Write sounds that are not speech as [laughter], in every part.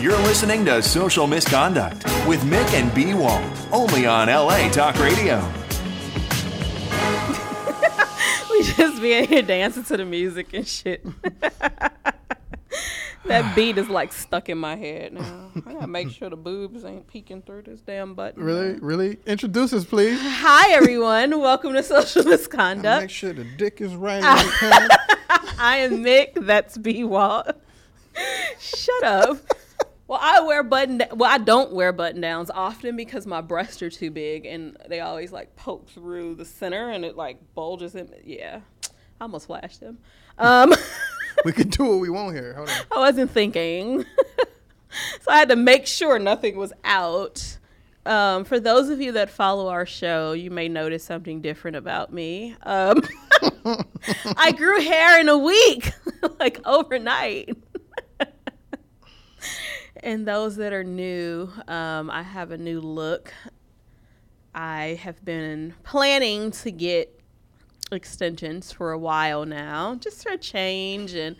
You're listening to Social Misconduct with Mick and B Wall, only on LA Talk Radio. [laughs] we just be in here dancing to the music and shit. [laughs] that beat is like stuck in my head now. I gotta make sure the boobs ain't peeking through this damn button. Really, really? Introduce us, please. Hi everyone, welcome to Social Misconduct. Make sure the dick is right. on the pan. I am Mick. That's B Wall. [laughs] Shut up. Well, I wear button. Well, I don't wear button downs often because my breasts are too big and they always like poke through the center and it like bulges in. Yeah, I almost flashed them. Um, [laughs] we can do what we want here. Hold on. I wasn't thinking, [laughs] so I had to make sure nothing was out. Um, for those of you that follow our show, you may notice something different about me. Um, [laughs] I grew hair in a week, like overnight. And those that are new, um, I have a new look. I have been planning to get extensions for a while now, just for a change. And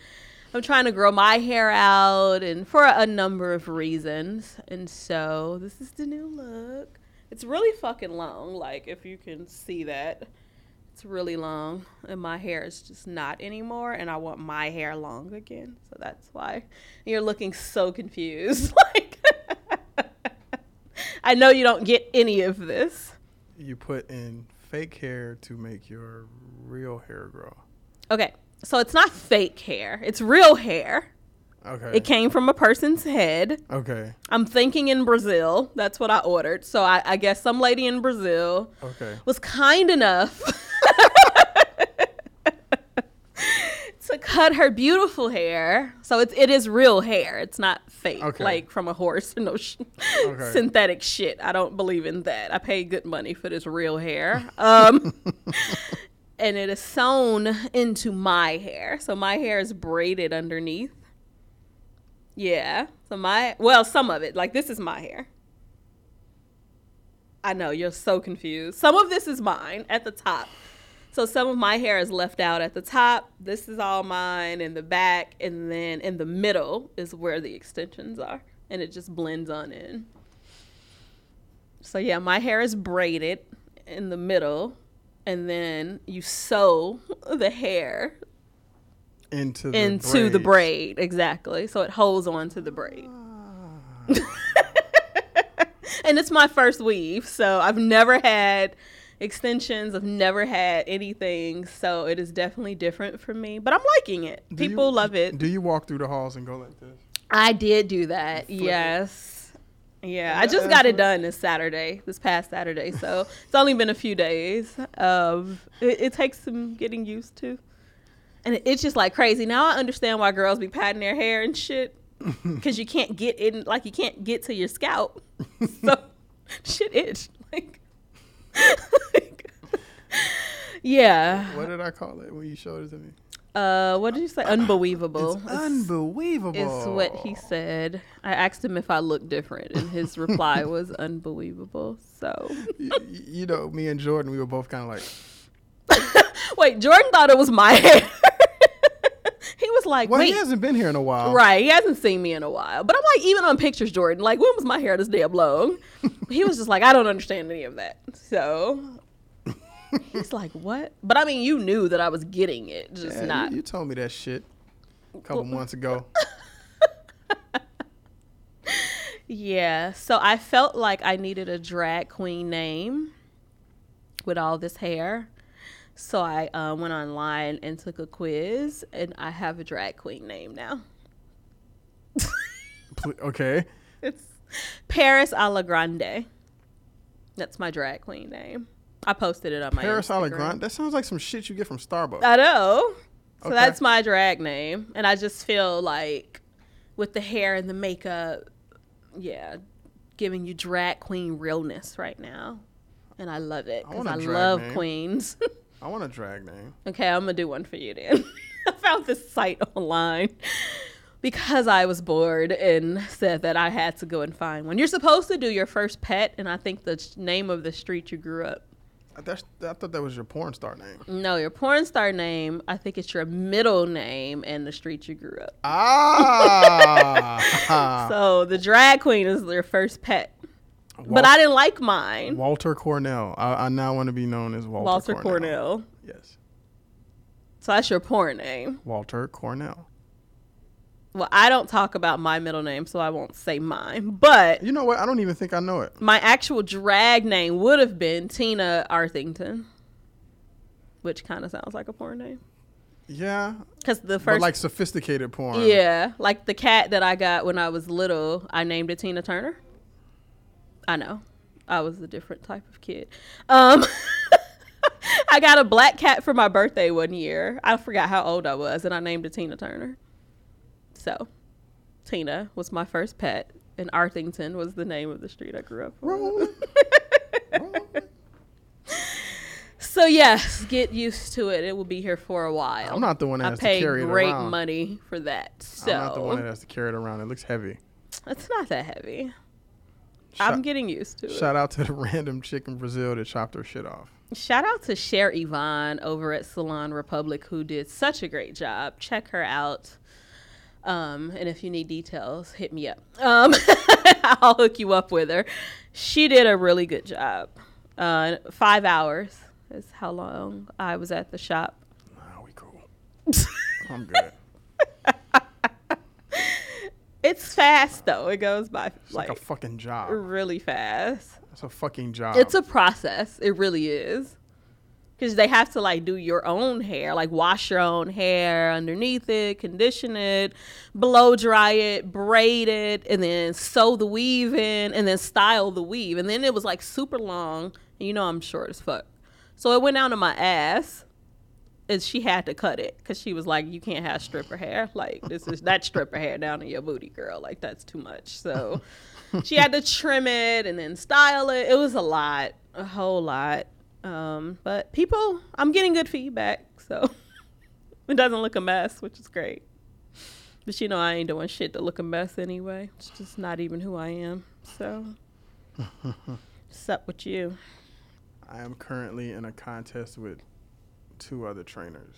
I'm trying to grow my hair out and for a, number of reasons. And so this is the new look. It's really fucking long, like if you can see that. It's really long and my hair is just not anymore and I want my hair long again. So that's why you're looking so confused. [laughs] like [laughs] I know you don't get any of this. You put in fake hair to make your real hair grow. Okay. So it's not fake hair. It's real hair. Okay. It came from a person's head. Okay. I'm thinking in Brazil. That's what I ordered. So I, I guess some lady in Brazil Okay. was kind enough [laughs] to cut her beautiful hair. So it's it is real hair. It's not fake, Okay. like from a horse. [laughs] No sh- Okay. synthetic shit. I don't believe in that. I paid good money for this real hair. Um, [laughs] and it is sewn into my hair. So my hair is braided underneath. Yeah. So my well, some of it. Like this is my hair. I know you're so confused. Some of this is mine at the top. So some of my hair is left out at the top. This is all mine in the back, and then in the middle is where the extensions are, and it just blends on in. So yeah, my hair is braided in the middle, and then you sew [laughs] the hair Into the into the braid. Exactly. So it holds on to the braid. Ah. [laughs] And it's my first weave so i've never had extensions i've never had anything so it is definitely different for me but i'm liking it Do you- people love it Do you walk through the halls and go like this? i did do that Flip it. yes yeah Yeah, i just got it done this saturday this past saturday so [laughs] it's only been a few days um it, it takes some getting used to and it- it's just like crazy. Now I understand why girls be patting their hair and shit [laughs] because you can't get in, like you can't get to your scalp. [laughs] so shit itch. Like, like- [laughs] yeah. What did I call it when you showed it to me? Uh, what did you say? Unbelievable. It's unbelievable. Is what he said. I asked him if I looked different, and his reply [laughs] was unbelievable. So, you, you know, me and Jordan, we were both kind of like, [laughs] wait, Jordan thought it was my hair. Like, well, wait, he hasn't been here in a while. Right. He hasn't seen me in a while. But I'm like, even on pictures, Jordan, like, when was my hair this damn long? [laughs] he was just like, I don't understand any of that. So he's like, what? But I mean, you knew that I was getting it, just Yeah, you- not. You, told me that shit a couple months ago. [laughs] Yeah. So I felt like I needed a drag queen name with all this hair. So I uh, went online and took a quiz, and I have a drag queen name now. Okay. [laughs] It's Paris a la Grande. That's my drag queen name. I posted it on my Paris Instagram. Allegrande. That sounds like some shit you get from Starbucks. I know. So Okay. that's my drag name, and I just feel like with the hair and the makeup, yeah, giving you drag queen realness right now, and I love it because I, a I, love name. queens. [laughs] I want a drag name. okay, I'm gonna do one for you then. [laughs] I found this site online because I was bored and said that I had to go and find one. You're supposed to do your first pet, and I think the sh- name of the street you grew up. That's, I thought that was your porn star name. No, your porn star name. I think it's your middle name and the street you grew up. Ah. [laughs] So the drag queen is their first pet. But I didn't like mine. Walter Cornell. I, I now want to be known as Walter, Walter Cornell. Cornell. Yes, So that's your porn name. Walter Cornell. Well, I don't talk about my middle name, so I won't say mine. But You know what? I don't even think I know it. my actual drag name would have been Tina Arthington, which kind of sounds like a porn name. Yeah, Because the but first, like sophisticated porn. yeah, like the cat that I got when I was little, I named it Tina Turner. I know, I was a different type of kid. Um, [laughs] I got a black cat for my birthday one year. I forgot how old I was, and I named it Tina Turner. So, Tina was my first pet, and Arthington was the name of the street I grew up on. [laughs] So yes, get used to it. It will be here for a while. I'm not the one that I has to carry it great around. money for that. So I'm not the one that has to carry it around. It looks heavy. it's not that heavy. Shout, I'm getting used to it. shout out to the [laughs] random chick in Brazil that chopped her shit off. Shout out to Cher Yvonne over at Salon Republic who did such a great job. Check her out. Um, and if you need details, hit me up. Um, [laughs] I'll hook you up with her. She did a really good job. Uh, five hours is how long I was at the shop. Nah, we cool. I'm good. It's fast though. It goes by It's like, like a fucking job. really fast. It's a fucking job. It's a process. It really is. Because they have to like do your own hair, like wash your own hair underneath it, condition it, blow dry it, braid it, and then sew the weave in, and then style the weave. And then it was like super long. And you know I'm short as fuck, so it went down to my ass. And she had to cut it because she was like, "You can't have stripper hair. Like this is that stripper hair down in your booty, girl. Like that's too much." So she had to trim it and then style it. It was a lot, a whole lot. Um, but people, I'm getting good feedback, so [laughs] it doesn't look a mess, which is great. But you know, I ain't doing shit to look a mess anyway. It's just not even who I am. So, [laughs] what's up with you? I am currently in a contest with two other trainers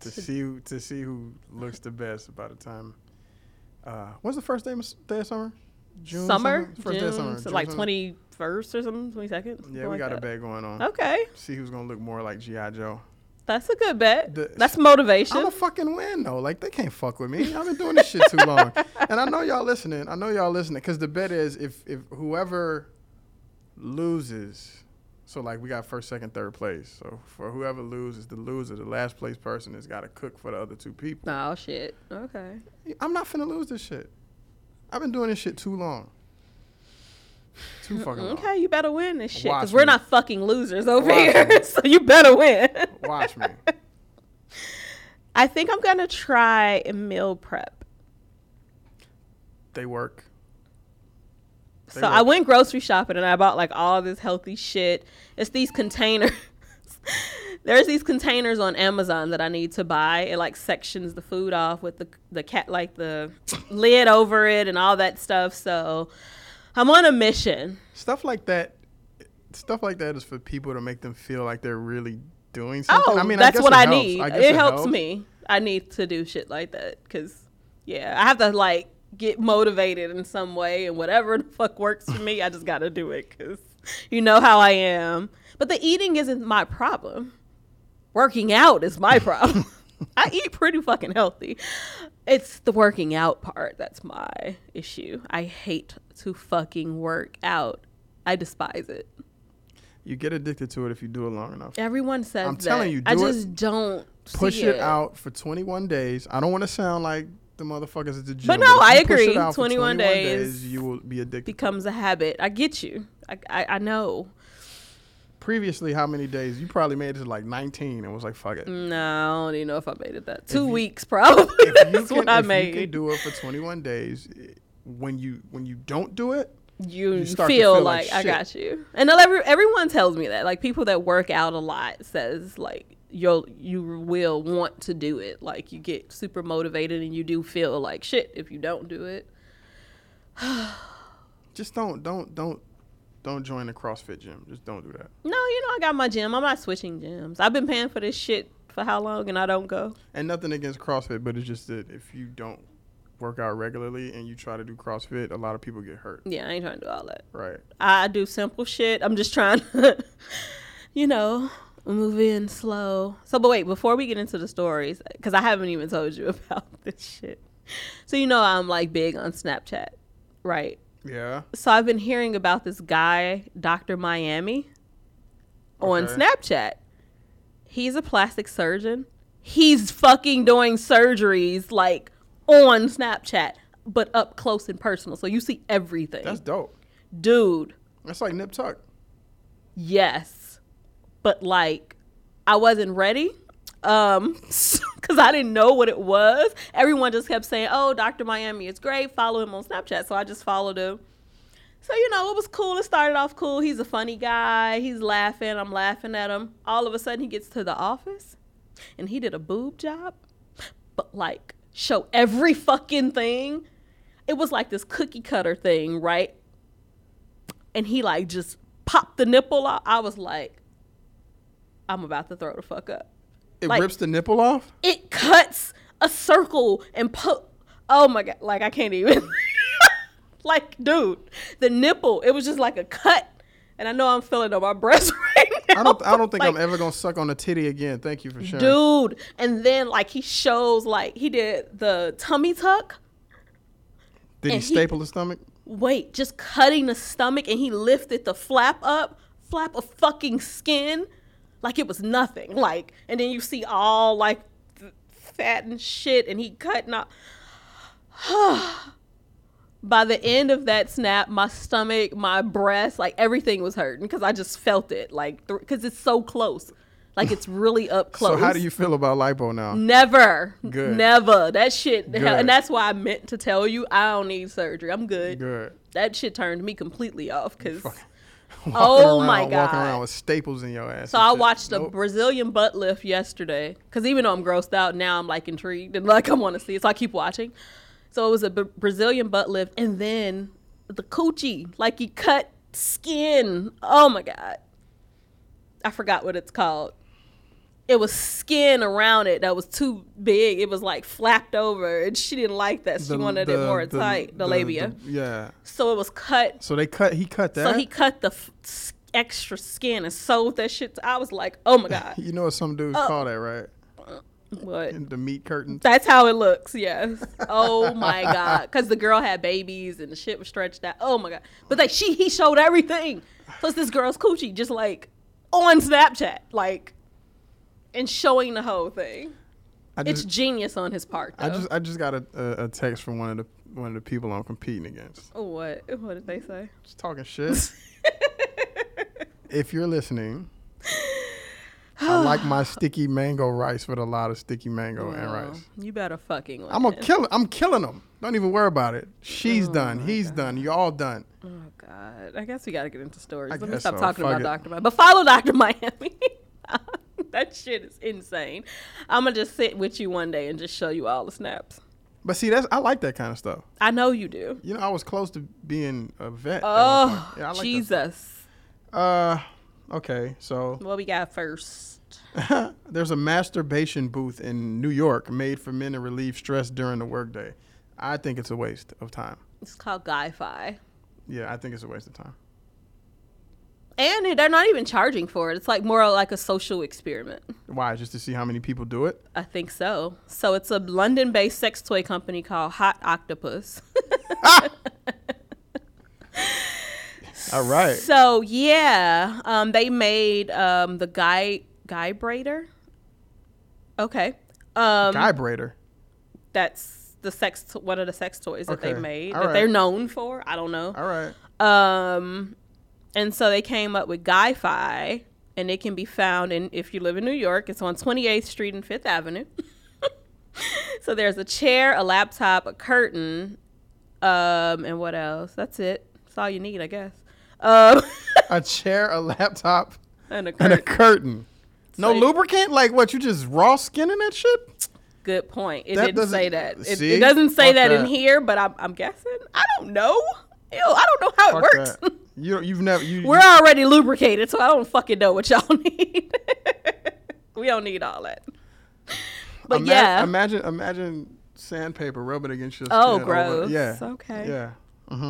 to see who, to see who looks the best by the time. Uh, what's the first day of, day of summer? June. summer, First day of summer. June, so June like twenty first or something, twenty second. Yeah, we got a bet going on. Okay, See who's gonna look more like GI Joe. that's a good bet. The- that's motivation. I'm a fucking win though. Like they can't fuck with me. I've been doing this shit too long, [laughs] and I know y'all listening. I know y'all listening because the bet is if if whoever loses, so like we got first, second, third place. So for whoever loses, the loser, the last place person has got to cook for the other two people. oh shit. Okay. I'm not finna lose this shit. I've been doing this shit too long. Too [laughs] fucking long. Okay, you better win this shit because we're not fucking losers over Watch here. [laughs] so you better win. [laughs] Watch me. I think I'm gonna try meal prep. They work. They so I went grocery shopping and I bought like all this healthy shit. It's these containers. [laughs] There's these containers on Amazon that I need to buy. It like sections the food off with the the cat like the [laughs] lid over it and all that stuff. So I'm on a mission. Stuff like that. Stuff like that is for people to make them feel like they're really doing oh, something. Oh, I mean, that's guess what it I helps. need. guess it, helps, me. I need to do shit like that because, yeah, I have to like get motivated in some way, and whatever the fuck works for me, I just got to do it because you know how I am. But the eating isn't my problem. Working out is my problem. [laughs] I eat pretty fucking healthy. It's the working out part that's my issue. I hate to fucking work out. I despise it. You get addicted to it if you do it long enough. Everyone says I'm that. telling you, I do it. just don't Push see it out for 21 days. I don't want to sound like the motherfuckers at the gym. But no, if I you push it agree. out for 21 days you will be addicted. becomes a habit. I get you. I, I, I know. Previously, how many days? You probably made it to like 19 and was like, fuck it. No, I don't even know if I made it that. Two you- weeks probably. [laughs] If That's can, what I if you made. can do it for 21 days, eh, when you when you don't do it, you, you start to feel, feel like like, I got you. And every, everyone tells me that. Like people that work out a lot says like you'll you will want to do it. Like you get super motivated and you do feel like shit if you don't do it. [sighs] just don't don't don't don't join the CrossFit gym. Just don't do that. No, you know I got my gym. I'm not switching gyms. I've been paying for this shit for how long and I don't go. And nothing against CrossFit, but it's just that if you don't work out regularly and you try to do CrossFit, a lot of people get hurt. Yeah, I ain't trying to do all that. Right. I do simple shit. I'm just trying [laughs] to, you know, move in slow. So, but wait, before we get into the stories, because I haven't even told you [laughs] about this shit. So, you know, I'm like big on Snapchat, right? Yeah. So, I've been hearing about this guy, Dr. Miami, on Okay. Snapchat. He's a plastic surgeon. He's fucking doing surgeries like on Snapchat, but up close and personal. So, you see everything. That's dope. Dude. That's like Nip Tuck. yes but like i wasn't ready um [laughs] because i didn't know what it was. Everyone just kept saying oh dr miami is great. Follow him on snapchat. So i just followed him. So you know it was cool. It started off cool. He's a funny guy. He's laughing. I'm laughing at him. All of a sudden he gets to the office and he did a boob job but like show every [laughs] fucking thing. It was like this cookie cutter thing right? And he like just popped the nipple out. I was like, I'm about to throw the fuck up. It Like- rips the nipple off. It cuts a circle and put. Oh my god! Like I can't even. [laughs] like, dude, the nipple. It was just like a cut, and I know I'm feeling on my breast [laughs] right now. I don't. I don't think I'm ever gonna suck on a titty again. Thank you for sharing. Dude, and then like he shows like he did the tummy tuck. Did he and he- staple the stomach? wait, just cutting the stomach and he lifted the flap up, flap of fucking skin, like it was nothing. Like, and then you see all like th- fat and shit, and he cutting out. [sighs] By the end of that snap, my stomach, my breast, like everything was hurting because I just felt it, like because it's so close, like it's really up close. [laughs] So how do you feel about lipo now? Never, Good. never. That shit, Good. and that's why I meant to tell you I don't need surgery. I'm good Good. that shit turned me completely off because [laughs] Walking Oh around- my god! Walking around with staples in your ass. so I shit. watched a Nope. Brazilian butt lift yesterday because even though I'm grossed out now I'm like intrigued and like I want to see it so I keep watching. So it was a B- Brazilian butt lift and then the coochie like he cut skin. Oh my god, I forgot what it's called. It was skin around it that was too big. It was like flapped over, and she didn't like that. She The- wanted it more the- tight, the, labia. the- yeah. so it was cut So they cut. He cut that. So he cut the f- extra skin and sewed that shit. I was like, oh my god, [laughs] You know what some dudes Oh. call that, right? what? The meat curtains. That's how it looks. Yes. [laughs] Oh my god, because the girl had babies and the shit was stretched out. Oh my god. But like she, he showed everything. Plus this girl's coochie just like on Snapchat, like, and showing the whole thing. I It's genius on his part. Though. I just, I just got a, a, a text from one of the one of the people I'm competing against. Oh, what? What did they say? Just talking shit. [laughs] if you're listening, [sighs] I like my sticky mango rice with a lot of sticky mango and Oh, rice. You better fucking. I'm gonna kill. I'm killing them. Don't even worry about it. She's Oh done. He's done. You're all done. Oh God! I guess we got to get into stories. I Let me stop so. talking Fuck about it. Doctor Miami. But follow Doctor Miami. [laughs] that shit is insane. I'm gonna just sit with you one day and just show you all the snaps. But see, that's I like that kind of stuff. I know you do. You know, I was close to being a vet. Oh. Yeah, I like Jesus! Uh, okay. So What we got first? [laughs] there's a masturbation booth in New York made for men to relieve stress during the workday. I think it's a waste of time. It's called Guy-Fi, Yeah, I think it's a waste of time. And they're not even charging for it. It's like more like a social experiment. Why? Just to see how many people do it? I think so. So it's a London-based sex toy company called Hot Octopus. [laughs] All right. So yeah, um, they made um, the guy guybrator. Okay, um, Guybrator. that's the sex to- one of the sex toys that they made All that they're known for. I don't know. All right. Um, and so they came up with Guy-Fi, and it can be found in if you live in New York. It's on 28th Street and Fifth Avenue. [laughs] so there's a chair, a laptop, a curtain, um, and what else? That's it. That's all you need, I guess. Um, [laughs] A chair, a laptop, and a and curtain. a curtain. No So- lubricant? Like what? You just raw skinning that shit? Good point. It That didn't say that. It, it doesn't say Fuck that, in here, but I'm, I'm guessing. I don't know. Ew, I don't know how it Fuck works. [laughs] You you've never you. We're you- already lubricated, so I don't fucking know what y'all [laughs] need. we don't need all that. But ima- yeah, Imagine imagine sandpaper, rubbing against your Oh, skin. over- gross. Yeah. Okay. Yeah. Mm-hmm.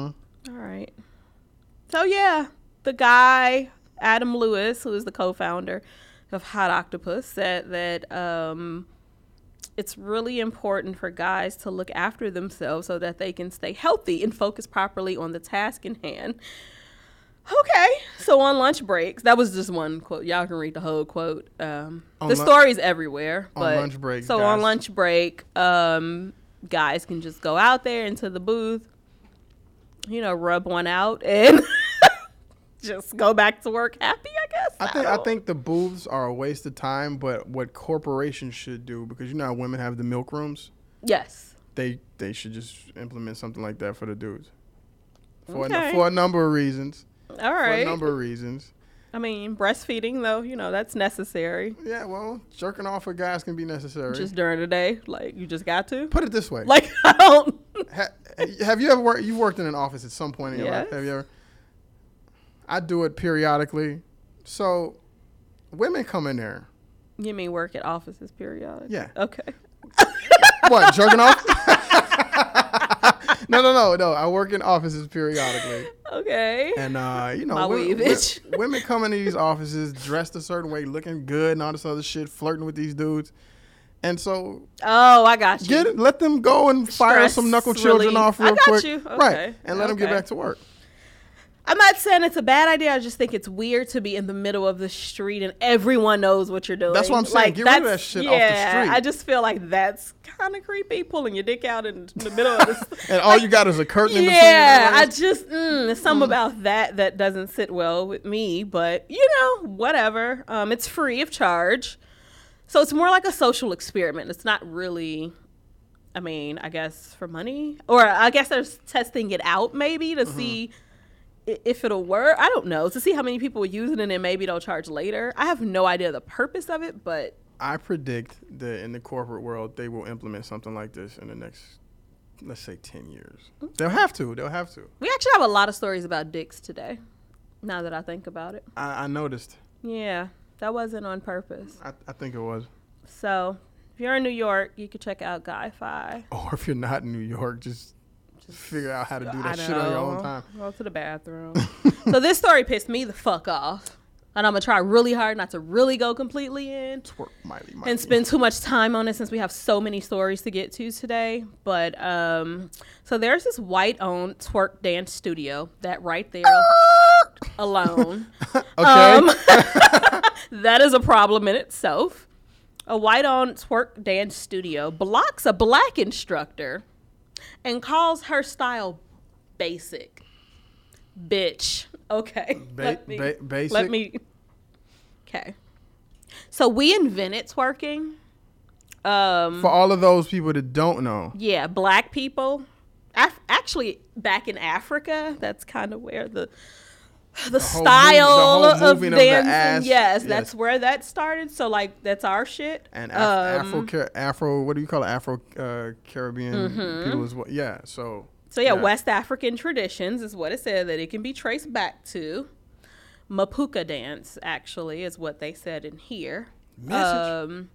All right. So yeah, the guy Adam Lewis, who is the co-founder of Hot Octopus, said that um, it's really important for guys to look after themselves so that they can stay healthy and focus properly on the task in hand. Okay, so on lunch breaks, that was just one quote. Y'all can read the whole quote. Um, On the lun- story's everywhere. on but lunch breaks, So on lunch break, um, guys can just go out there into the booth, you know, rub one out and [laughs] just go back to work happy. I guess. I think I don't- think the booths are a waste of time, but what corporations should do because you know how women have the milk rooms, yes. they they should just implement something like that for the dudes. For, a, Okay. for a number of reasons. All For a number of reasons. I mean, breastfeeding though, you know, that's necessary. Yeah, well, jerking off for guys can be necessary. Just during the day, like you just got to. Put it this way. Like [laughs] I don't. Ha, have you ever worked? You worked in an office at some point in your life. Have you ever? I do it periodically. So, women come in there. You mean work at offices periodic? Yeah. Okay. What jerking off? [laughs] no, no, no, no. I work in offices periodically, Okay. and uh, you know, My women, [laughs] women come into these offices dressed a certain way, looking good, and all this other shit, flirting with these dudes. And so, Oh, I got you. get let them go and fire Stress some knuckle children off I real got quick, you. right? And let them get back to work. I'm not saying it's a bad idea. I just think it's weird to be in the middle of the street and everyone knows what you're doing. That's what I'm saying. Get rid of that shit off the yeah, street. I just feel like that's kind of creepy, pulling your dick out in the middle of this. [laughs] And all you got is a curtain yeah, I just mm, there's something about that that doesn't sit well with me. But you know, whatever. Um, it's free of charge, so it's more like a social experiment. It's not really. I mean, I guess for money, or I guess they're testing it out maybe to see i- if it'll work. I don't know to see how many people are use it and then maybe they'll charge later. I have no idea the purpose of it, but I predict that in the corporate world, they will implement something like this in the next, let's say, 10 years. They'll have to. They'll have to. we actually have a lot of stories about dicks today. Now that I think about it, I, I noticed. yeah, that wasn't on purpose. I, I think it was. So if you're in New York, you could check out Guy Fi. Or if you're not in New York, just, figure out how to do I that shit on your own time. Go to the bathroom. [laughs] so this story pissed me the fuck off. And I'm gonna try really hard not to really go completely in Twerk, Miley. and spend too much time on it since we have so many stories to get to today. But um so there's this white owned twerk dance studio that right there [laughs] alone. [laughs] Okay. Um, that is a problem in itself. A white owned twerk dance studio blocks a black instructor and calls her style basic. Bitch. Okay. [laughs] Ba- let me, ba- basic? Let me. Okay. So we invented twerking. Um, For all of those people that don't know, yeah, black people. Af- actually, back in Africa, that's kind of where the [sighs] the, move- style the of of dancing. ass, yes, yes. that's where that started. So like, that's our shit. and Af- Um, Afro, Afro, what do you call it? Afro uh, Caribbean Mm-hmm. people as well. Yeah. So. So yeah, West African traditions is what it said that it can be traced back to. Mapouka dance actually is what they said in here. Um,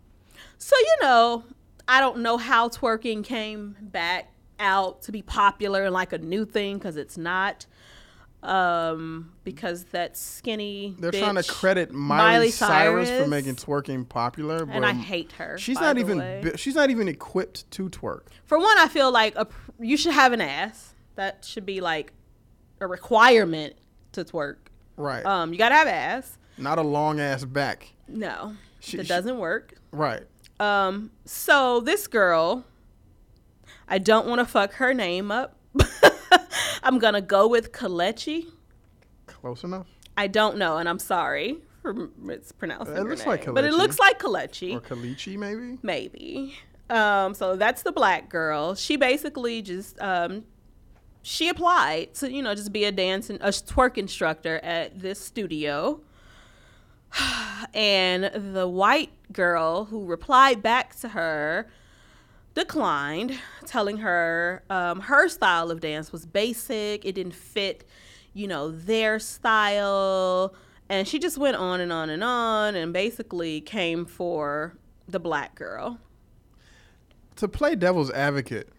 so you know, I don't know how twerking came back out to be popular and like a new thing because it's not. Um, because that skinny. They're trying to credit Miley, Cyrus, for making twerking popular, but and I hate her. she's not even she's not even equipped to twerk. For one, I feel like a, you should have an ass. That should be like a requirement to twerk. Right. Um, you gotta have ass. not a long ass back. No, She- that she- doesn't work. Right. Um, so this girl, I don't want to fuck her name up. [laughs] I'm gonna go with Kalechi. Close enough. I don't know, and I'm sorry for mispronouncing It looks name, like but it looks like Kalechi. Or Kalichi maybe. maybe. Um, so that's the black girl. She basically just um, she applied to you know just be a dance and a twerk instructor at this studio. [sighs] And the white girl who replied back to her declined, telling her um, her style of dance was basic. It didn't fit, you know, their style. And she just went on and on and on and basically came for the black girl. to play devil's advocate.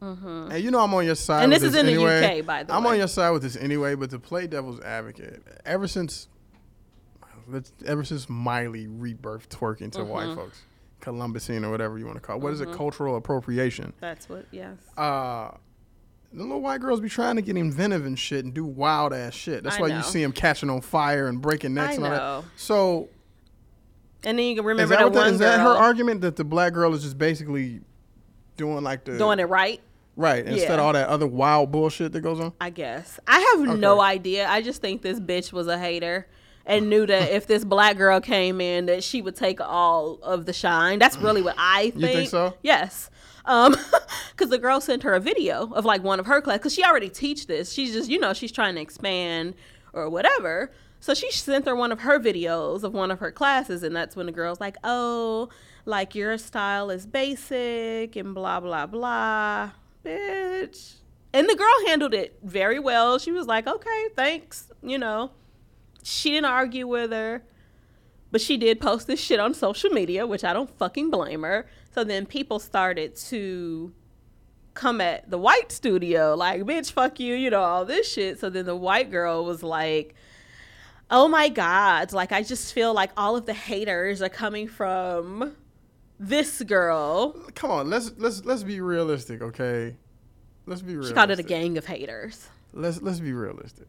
And you know I'm on your side. Mm-hmm. And with this is in the anyway. UK, by the way. I'm on your side with this anyway. But to play devil's advocate, ever since, ever since Miley rebirthed twerking to white Mm-hmm. folks, Columbusing or whatever you want to call it. What is it? Cultural appropriation. That's what. Yes. Uh, the little white girls be trying to get inventive and shit and do wild ass shit. That's I why know. you see them catching on fire and breaking necks I and all know. that. So And then you can remember that, that, what that, one is that her argument that the black girl is just basically doing like the doing it right. right instead Yeah. of all that other wild bullshit that goes on? I guess. I have no idea. I just think this bitch was a hater and knew that if this black girl came in that she would take all of the shine. That's really what I think. You think so? Yes. Um, [laughs] cause the girl sent her a video of like one of her class, cause she already teach this. She's just, you know, she's trying to expand or whatever. So she sent her one of her videos of one of her classes, and that's when the girl's like, "Oh, like your style is basic and blah blah blah, bitch." And the girl handled it very well. She was like, "Okay, thanks," you know. She didn't argue with her, but she did post this shit on social media, which I don't fucking blame her. So then people started to come at the white studio, like, bitch, fuck you, you know, all this shit. So then the white girl was like, oh my God, like, I just feel like all of the haters are coming from this girl. Come on, let's let's let's be realistic, okay? Let's be realistic. She called it a gang of haters. Let's let's be realistic.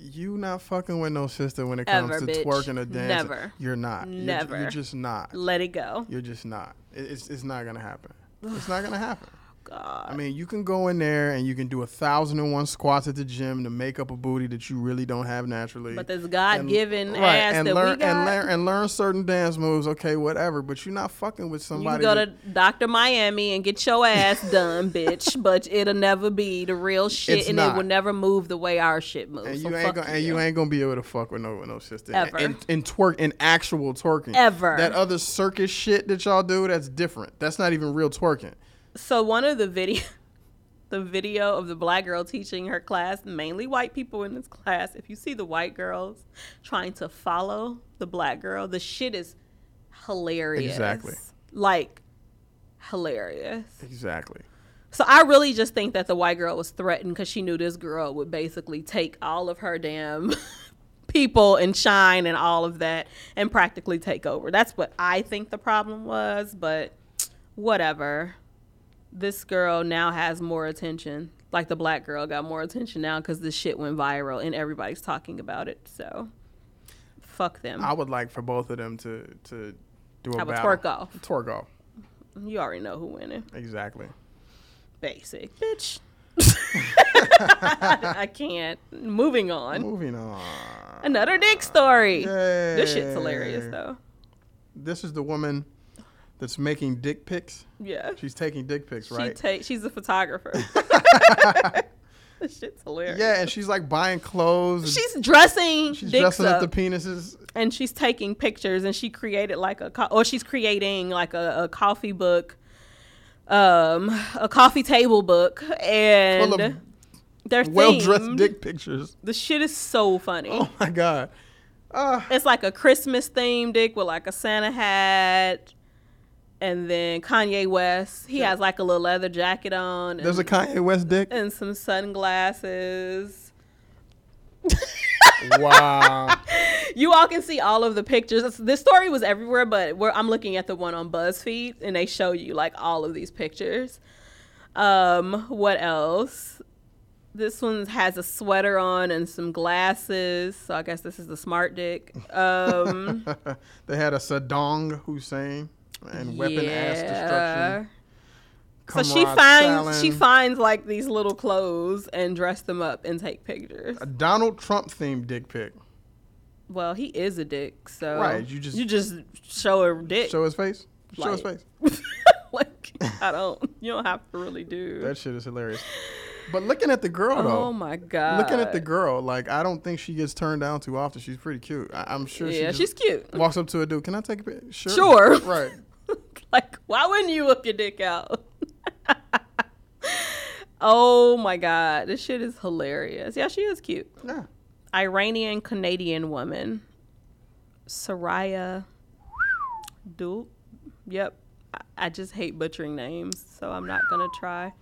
You not fucking with no sister when it comes Ever, to bitch. twerking or dancing. Never. You're not. You're Never. You're, just not. Let it go. You're just not. It's it's not gonna happen. It's not gonna happen. God. I mean, you can go in there and you can do a thousand and one squats at the gym to make up a booty that you really don't have naturally. But this God given And- ass and that learn we got. and learn and learn certain dance moves. Okay, whatever. But you're not fucking with You somebody. can go to Dr. Miami and get your ass done, [laughs] bitch. But it'll never be the real shit, It's and not. it will never move the way our shit moves. and so you ain't gonna and you ain't gonna be able to fuck with no with no sister Ever. And, and twerk in actual twerking Ever. That other circus shit that y'all do, that's different. That's not even real twerking. So one of the video, [laughs] the video of the black girl teaching her class, mainly white people in this class. If you see the white girls trying to follow the black girl, the shit is hilarious. Exactly. Like hilarious. Exactly. So I really just think that the white girl was threatened because she knew this girl would basically take all of her damn [laughs] people and shine and all of that and practically take over. That's what I think the problem was, but whatever. This girl now has more attention. Like the black girl got more attention now because this shit went viral and everybody's talking about it. So fuck them. I would like for both of them to to do a Have a battle. twerk off. Twerk off. you already know who winning. Exactly. Basic. Bitch. [laughs] I can't. Moving on. Moving on. Another dick story. This shit's hilarious though. This is the woman that's making dick pics. Yeah. She's taking dick pics, She right? take she's a photographer. [laughs] [laughs] this shit's hilarious. yeah, and she's like buying clothes. She's dressing she's dressing up, up the penises. and she's taking pictures and she created like a co- or she's creating like a, a coffee book um a coffee table book and Full of they're Well dressed dick pictures. the shit is so funny Oh my god. Uh, it's like a Christmas themed dick with like a Santa hat. And then Kanye West, he has like a little leather jacket on. there's a and, Kanye West dick. and some sunglasses. [laughs] wow. [laughs] You all can see all of the pictures. It's- This story was everywhere, but we're, I'm looking at the one on BuzzFeed, and they show you like all of these pictures. Um, what else? This one has a sweater on and some glasses. So I guess this is the smart dick. [laughs] Um, they had a Saddam Hussein and weapon ass destruction. So she finds she finds like these little clothes and dress them up and take pictures. a Donald Trump themed dick pic. Well, he is a dick, so Right, you just- you just show a dick. Show his face. Show his face. [laughs] like I don't. You don't have to really do. That shit is hilarious. But looking at the girl though, oh my god. looking at the girl, like I don't think she gets turned down too often. She's pretty cute. I, I'm sure Yeah, she she's cute. walks up to a dude. Can I take a picture? Sure. Sure. Right. [laughs] like, why wouldn't you whip your dick out? [laughs] oh my god, this shit is hilarious. Yeah, she is cute. Yeah. Iranian Canadian woman, Soraya Dul. Yep. I- I just hate butchering names, so I'm not gonna try.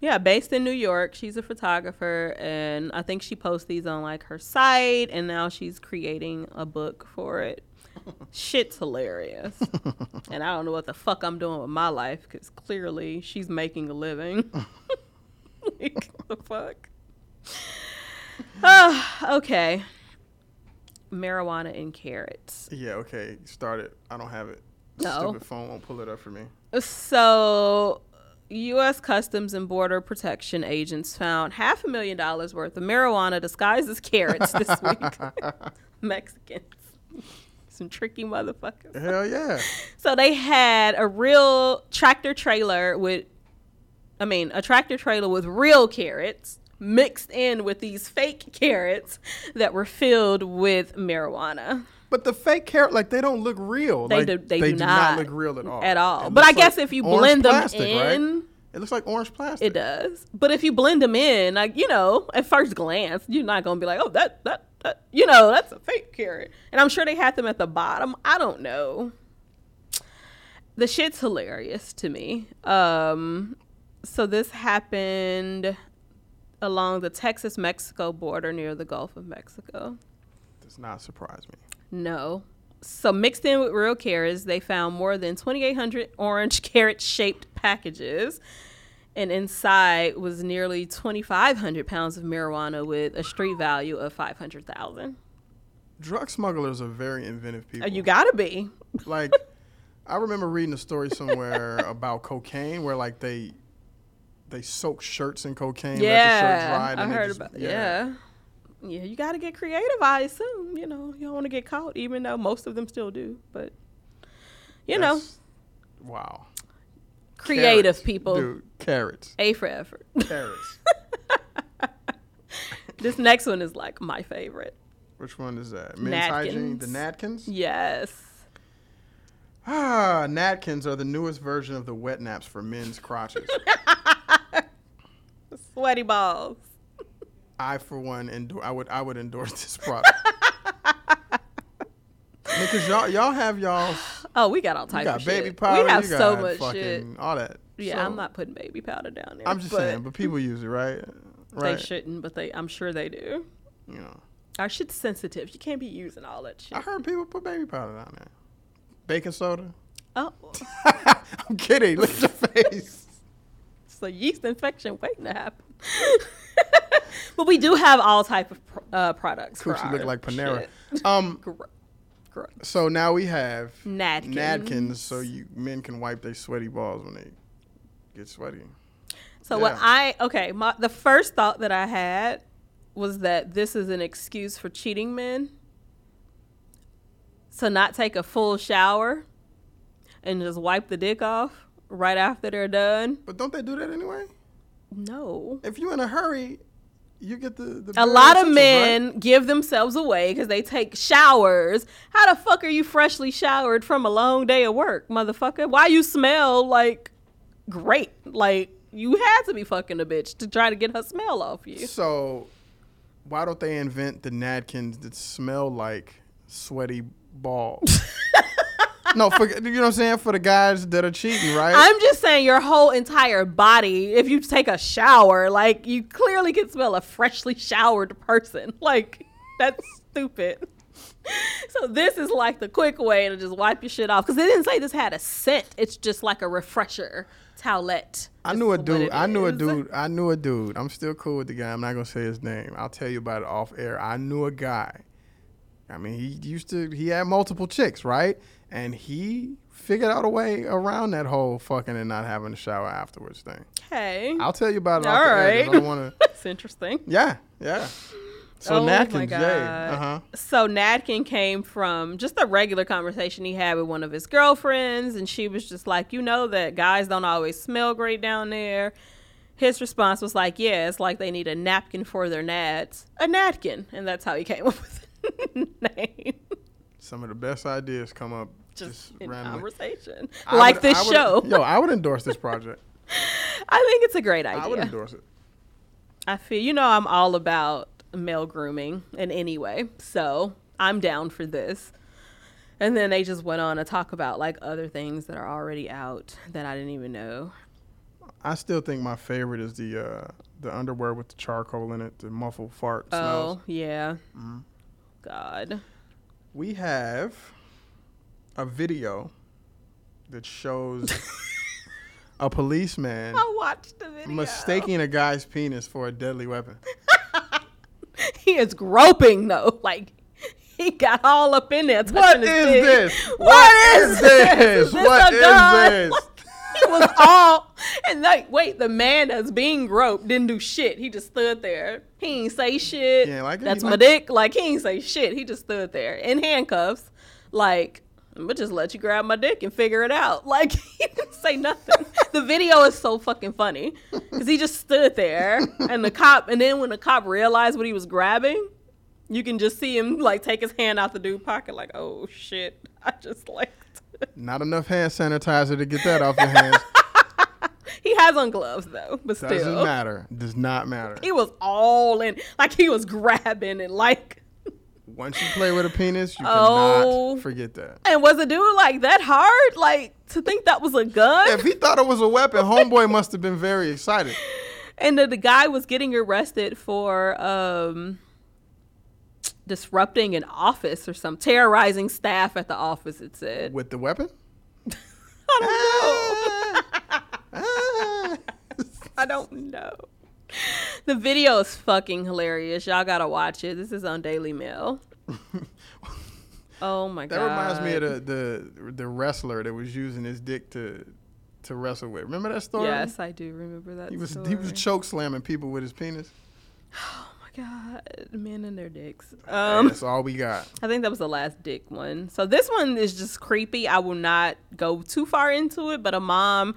Yeah, based in New York. She's a photographer, and I think she posts these on like her site, and now she's creating a book for it. Shit's hilarious, [laughs] and I don't know what the fuck I'm doing with my life because clearly she's making a living. [laughs] like the fuck. Ah, okay. Marijuana and carrots. Yeah, okay. Start it. I don't have it. No. Stupid phone won't pull it up for me. So, U.S. Customs and Border Protection agents found half a million dollars worth of marijuana disguised as carrots this week. [laughs] Mexicans. Some tricky motherfuckers. Hell yeah. [laughs] So they had a real tractor trailer with, I mean, a tractor trailer with real carrots mixed in with these fake [laughs] carrots that were filled with marijuana But the fake carrot, like they don't look real. They like, do- they do not look real at all. at all. It But I guess like if you blend them plastic, right? It looks like orange plastic. it does. But if you blend them in, like you know, at first glance, you're not gonna be like, oh, that that that, you know, that's a fake carrot. And I'm sure they had them at the bottom. I don't know. The shit's hilarious to me. Um, so this happened along the Texas Mexico border near the Gulf of Mexico. Does not surprise me. No. So mixed in with real carrots, they found more than 2,800 orange [laughs] carrot shaped packages. And inside was nearly 2,500 pounds of marijuana with a street value of 500,000. Drug smugglers are very inventive people. You gotta be. like I remember reading a story somewhere [laughs] about cocaine where like they they soak shirts in cocaine, let the shirt Yeah, I heard just- about. Yeah. yeah, you gotta get creative. I assume you know you don't want to get caught, even though most of them still do. But you know, wow. Creative Carrots, people. dude. Carrots, A for effort. carrots. [laughs] this next one is like my favorite. Which one is that? Men's hygiene, the Natkins. Natkins. Yes. Ah, Natkins are the newest version of the wet naps for men's crotches. [laughs] Sweaty balls. I, for one, endor- I would I would endorse this product. [laughs] Because y'all y'all have y'all Oh, we got all you types got of baby shit. powder, we have so much fucking shit. all that. Yeah, So, I'm not putting baby powder down there. I'm just but saying, but people use it, right? [laughs] They shouldn't, but they. I'm sure they do. You know, Our shit's sensitive. You can't be using all that shit. I heard people put baby powder down there. Baking soda. Oh, [laughs] I'm kidding. Look at your [laughs] face. it's a yeast infection waiting to happen. but we do have all type of pr- uh, products. Coochie look like Panera. shit. Um. Gro- gross. So now we have Natkins. Natkins, so you men can wipe their sweaty balls when they get sweaty. So what I okay, my the first thought that I had was that this is an excuse for cheating men. So not take a full shower and just wipe the dick off right after they're done. But don't they do that anyway? No. If you're in a hurry, you get the. the A lot of men right? give themselves away because they take showers. How the fuck are you freshly showered from a long day of work, motherfucker? Why you smell like great? Like you had to be fucking a bitch to try to get her smell off you. So, why don't they invent the Natkins that smell like sweaty balls? [laughs] no, for, you know what I'm saying? For the guys that are cheating, right? I'm just saying your whole entire body, if you take a shower, like you clearly can smell a freshly showered person. [laughs] Like that's stupid. [laughs] So this is like the quick way to just wipe your shit off because they didn't say this had a scent. It's just like a refresher towelette. I knew a dude. I knew a dude. I knew a dude. I'm still cool with the guy. I'm not gonna say his name. I'll tell you about it off air. I knew a guy. I mean, he used to. He had multiple chicks, right? And he figured out a way around that whole fucking and not having a shower afterwards thing. Okay, I'll tell you about it. All off the air 'cause right. I want to. that's interesting. Yeah, yeah. So Oh my Natkins, yeah. Uh huh. So Natkin came from just a regular conversation he had with one of his girlfriends, and she was just like, "You know that guys don't always smell great down there." His response was like, "Yeah, it's like they need a napkin for their nads, a natkin," and that's how he came up with [laughs] name, Some of the best ideas come up just, just, in randomly. conversation, I like would- this would- show. [laughs] Yo, I would endorse this project. [laughs] I think it's a great idea. I would endorse it. I feel you know I'm all about male grooming in any way, so I'm down for this. And then they just went on to talk about like other things that are already out that I didn't even know. I still think my favorite is the uh, the underwear with the charcoal in it, the muffled fart smells. Oh, yeah. Mm-hmm. God. We have a video that shows [laughs] a policeman I watched the video. mistaking a guy's penis for a deadly weapon. [laughs] He is groping though. Like he got all up in there. What his this? what is this? Is what a is this? Was all and like wait, the man that's being groped didn't do shit. He just stood there. He ain't say shit. Ain't like that's my like- dick. Like he ain't say shit. He just stood there in handcuffs. Like I'm gonna just let you grab my dick and figure it out. [laughs] Like he didn't say nothing. the video is so fucking funny because he just stood there and the cop. And then when the cop realized what he was grabbing, you can just see him like take his hand out the dude pocket. Like oh shit, [laughs] I just like. Not enough hand sanitizer to get that off your hands. [laughs] He has on gloves though, but Doesn't still, matter. Does not matter. he was all in. Like he was grabbing and like. Once you play with a penis, you Oh. cannot forget that. And was the dude like that hard? Like to think that was a gun? If he thought it was a weapon, [laughs] homeboy must have been very excited. and then the guy was getting arrested for um disrupting an office or some terrorizing staff at the office it said With the weapon? [laughs] i don't know Ah. [laughs] i don't know the video is fucking hilarious y'all gotta watch it this is on daily mail oh my That god That reminds me of the, the the wrestler that was using his dick to to wrestle with. Remember that story? yes i do remember that He was story. he was choke slamming people with his penis. [gasps] [laughs] god men and their dicks Hey, um that's all we got. [laughs] I think that was the last dick one. So this one is just creepy. I will not go too far into it, but a mom,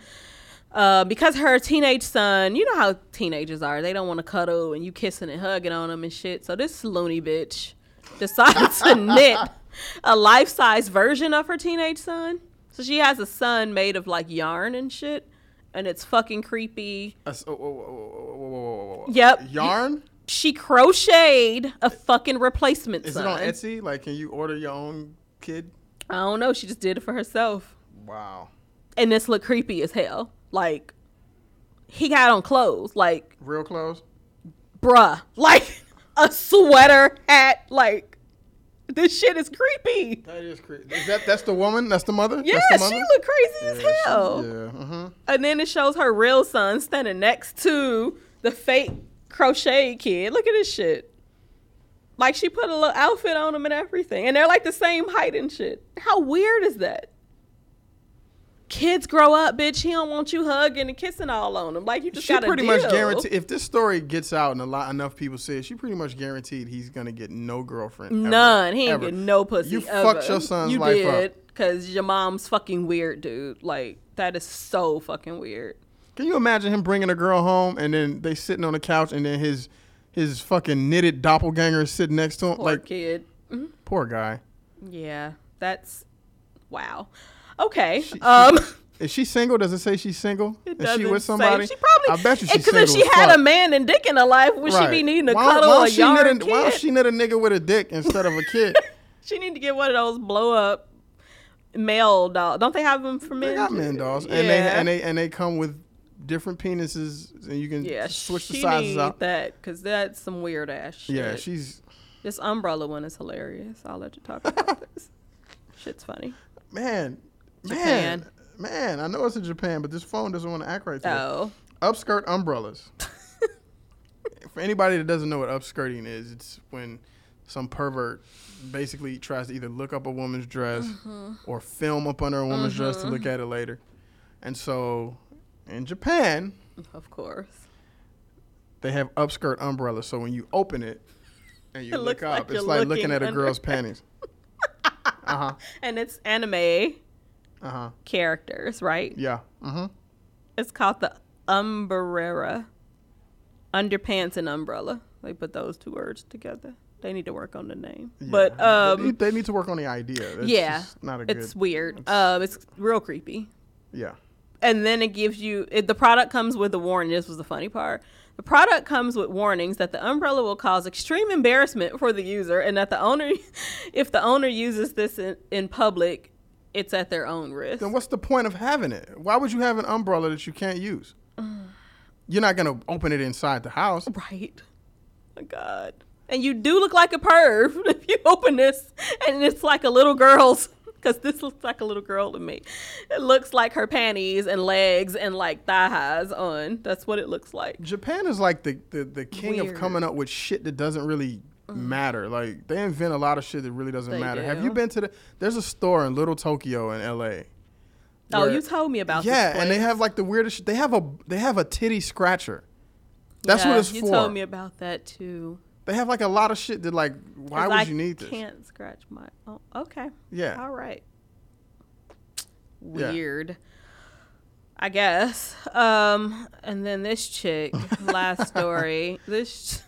uh, because her teenage son, you know how teenagers are, they don't want to cuddle and you kissing and hugging on them and shit. So this loony bitch decided to [laughs] knit a life size version of her teenage son. So she has a son made of like yarn and shit, and it's fucking creepy. That's- whoa, whoa, whoa, whoa, whoa, whoa, whoa. Yep. Yarn? She crocheted a fucking replacement Is son. it on Etsy? Like, can you order your own kid? I don't know. She just did it for herself. Wow. and this look creepy as hell. Like he got on clothes, like Real clothes? bruh, like a sweater, hat, like this shit is creepy. That is creepy. Is that that's the woman? That's the mother? Yeah, that's the she mother? look crazy as Yeah, she- hell. Yeah. Uh-huh. And then it shows her real son standing next to the fake crochet kid. Look at this shit. Like she put a little outfit on him and everything, and they're like the same height and shit. How weird is that? Kids grow up, bitch. He don't want you hugging and kissing all on him. Like you just She got pretty a much guaranteed if this story gets out and a lot enough people see it, she pretty much guaranteed he's gonna get no girlfriend. ever, None. He ain't ever. get no pussy. You ever. fucked your son's you life up. did, Cause your mom's fucking weird, dude. Like that is so fucking weird. Can you imagine him bringing a girl home and then they sitting on the couch and then his his fucking knitted doppelganger is sitting next to him? Poor like kid. poor guy. Yeah, that's wow. Okay. um, Is she single? Does it say she's single? it is she with say- somebody? She probably. I bet you she's Because if she had fuck. a man and dick in her life, would she be needing a why, cuddle why a she yarn knit a, kid? Why she knit a nigga with a dick instead of a kid? [laughs] She need to get one of those blow up male dolls. Don't they have them for men? they got men dolls, Yeah. and they and they and they come with different penises, and you can yeah, switch the sizes need out. that because that's some weird ass shit. Yeah, she's This umbrella one is hilarious. I'll let you talk about [laughs] this. Shit's funny. man, Japan. man, man. I know it's in Japan, but this phone doesn't want to act right. Today. Oh. Upskirt umbrellas. [laughs] For anybody that doesn't know what upskirting is, it's when some pervert basically tries to either look up a woman's dress Mm-hmm. or film up under a woman's dress to look at it later. And so in Japan, Of course. they have upskirt umbrellas. So when you open it and you It look looks like up, it's like looking looking at a under girl's [laughs] panties. Uh huh. [laughs] And it's anime Uh huh. characters, right? Yeah. Uh huh. It's called the umbrella. Underpants and umbrella. They put those two words together. They need to work on the name. Yeah. But they, um need- they need to work on the idea. It's yeah. not a good. It's weird. Um it's real creepy. yeah. And then it gives you it, the product comes with a warning. This was the funny part. The product comes with warnings that the umbrella will cause extreme embarrassment for the user and that the owner, [laughs] if the owner uses this in, in public, it's at their own risk. Then what's the point of having it? Why would you have an umbrella that you can't use? You're not gonna open it inside the house. Right. my God. And you do look like a perv [laughs] if you open this and it's like a little girl's because this looks like a little girl to me. It looks like her panties and legs and like thigh highs on. That's what it looks like. Japan is like the, the, the king Weird. of coming up with shit that doesn't really mm. matter. Like they invent a lot of shit that really doesn't They matter. Have you been to the? There's a store in Little Tokyo in L.A. Oh, you told me about that. Yeah, and they have like the weirdest. They have a they have a titty scratcher. That's Yeah, what it's you for. You told me about that too. They have like a lot of shit that like. why would I you need this? I can't scratch my. Oh, okay. Yeah. All right. Yeah. Weird. I guess. Um, and then this chick, [laughs] last story. This.